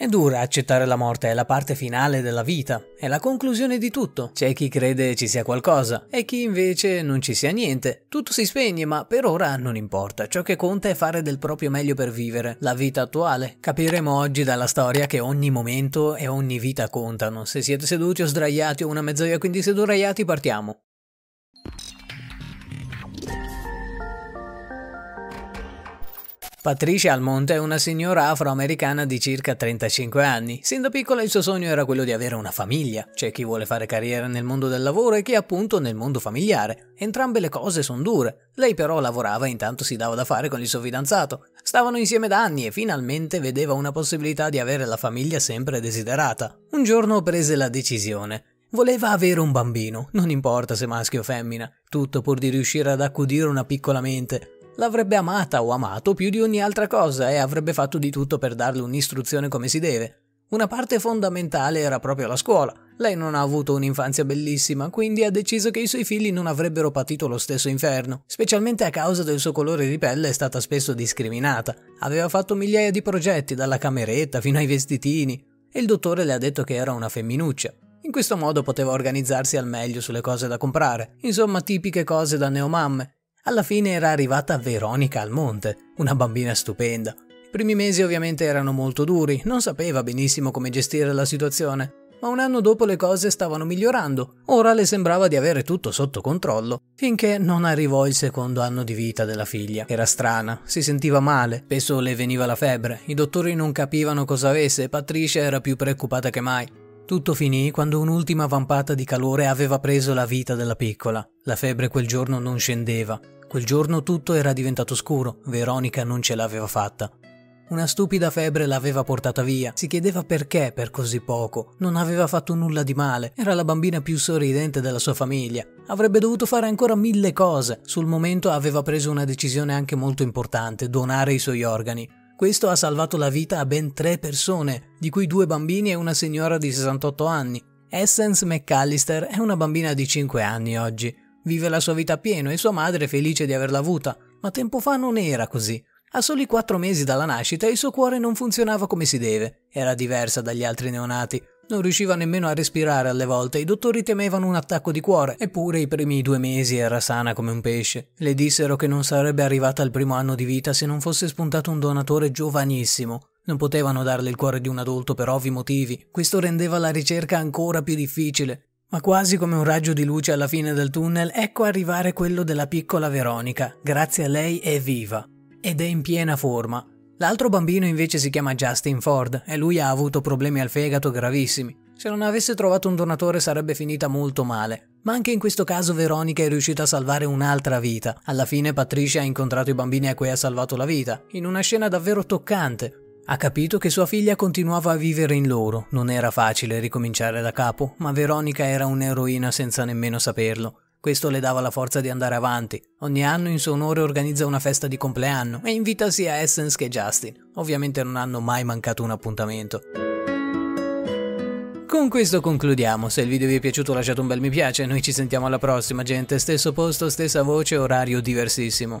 È dura accettare la morte, è la parte finale della vita, è la conclusione di tutto. C'è chi crede ci sia qualcosa e chi invece non ci sia niente. Tutto si spegne, ma per ora non importa. Ciò che conta è fare del proprio meglio per vivere la vita attuale. Capiremo oggi dalla storia che ogni momento e ogni vita contano. Se siete seduti o sdraiati o una mezzoia quindi seduraiati partiamo. Patricia Almonte è una signora afroamericana di circa 35 anni. Sin da piccola il suo sogno era quello di avere una famiglia. C'è chi vuole fare carriera nel mondo del lavoro e chi appunto nel mondo familiare. Entrambe le cose sono dure. Lei però lavorava e intanto si dava da fare con il suo fidanzato. Stavano insieme da anni e finalmente vedeva una possibilità di avere la famiglia sempre desiderata. Un giorno prese la decisione. Voleva avere un bambino, non importa se maschio o femmina, tutto pur di riuscire ad accudire una piccola mente. L'avrebbe amata o amato più di ogni altra cosa e avrebbe fatto di tutto per darle un'istruzione come si deve. Una parte fondamentale era proprio la scuola. Lei non ha avuto un'infanzia bellissima, quindi ha deciso che i suoi figli non avrebbero patito lo stesso inferno. Specialmente a causa del suo colore di pelle è stata spesso discriminata. Aveva fatto migliaia di progetti, dalla cameretta fino ai vestitini, e il dottore le ha detto che era una femminuccia. In questo modo poteva organizzarsi al meglio sulle cose da comprare, insomma tipiche cose da neomamme. Alla fine era arrivata Veronica Almonte, una bambina stupenda. I primi mesi ovviamente erano molto duri, non sapeva benissimo come gestire la situazione, ma un anno dopo le cose stavano migliorando. Ora le sembrava di avere tutto sotto controllo, finché non arrivò il secondo anno di vita della figlia. Era strana, si sentiva male, spesso le veniva la febbre, i dottori non capivano cosa avesse e Patricia era più preoccupata che mai. Tutto finì quando un'ultima vampata di calore aveva preso la vita della piccola. La febbre quel giorno non scendeva. Quel giorno tutto era diventato scuro, Veronica non ce l'aveva fatta. Una stupida febbre l'aveva portata via, si chiedeva perché per così poco, non aveva fatto nulla di male, era la bambina più sorridente della sua famiglia, avrebbe dovuto fare ancora mille cose, sul momento aveva preso una decisione anche molto importante, donare i suoi organi. Questo ha salvato la vita a ben tre persone, di cui due bambini e una signora di 68 anni. Essence McAllister è una bambina di 5 anni oggi. Vive la sua vita a pieno e sua madre è felice di averla avuta, ma tempo fa non era così. A soli quattro mesi dalla nascita il suo cuore non funzionava come si deve, era diversa dagli altri neonati. Non riusciva nemmeno a respirare alle volte, i dottori temevano un attacco di cuore, eppure i primi due mesi era sana come un pesce. Le dissero che non sarebbe arrivata al primo anno di vita se non fosse spuntato un donatore giovanissimo. Non potevano darle il cuore di un adulto per ovvi motivi, questo rendeva la ricerca ancora più difficile. Ma quasi come un raggio di luce alla fine del tunnel, ecco arrivare quello della piccola Veronica. Grazie a lei è viva. Ed è in piena forma. L'altro bambino invece si chiama Justin Ford e lui ha avuto problemi al fegato gravissimi. Se non avesse trovato un donatore sarebbe finita molto male. Ma anche in questo caso Veronica è riuscita a salvare un'altra vita. Alla fine Patricia ha incontrato i bambini a cui ha salvato la vita, in una scena davvero toccante. Ha capito che sua figlia continuava a vivere in loro, non era facile ricominciare da capo, ma Veronica era un'eroina senza nemmeno saperlo. Questo le dava la forza di andare avanti. Ogni anno in suo onore organizza una festa di compleanno e invita sia Essence che Justin. Ovviamente non hanno mai mancato un appuntamento. Con questo concludiamo, se il video vi è piaciuto lasciate un bel mi piace, noi ci sentiamo alla prossima gente, stesso posto, stessa voce, orario diversissimo.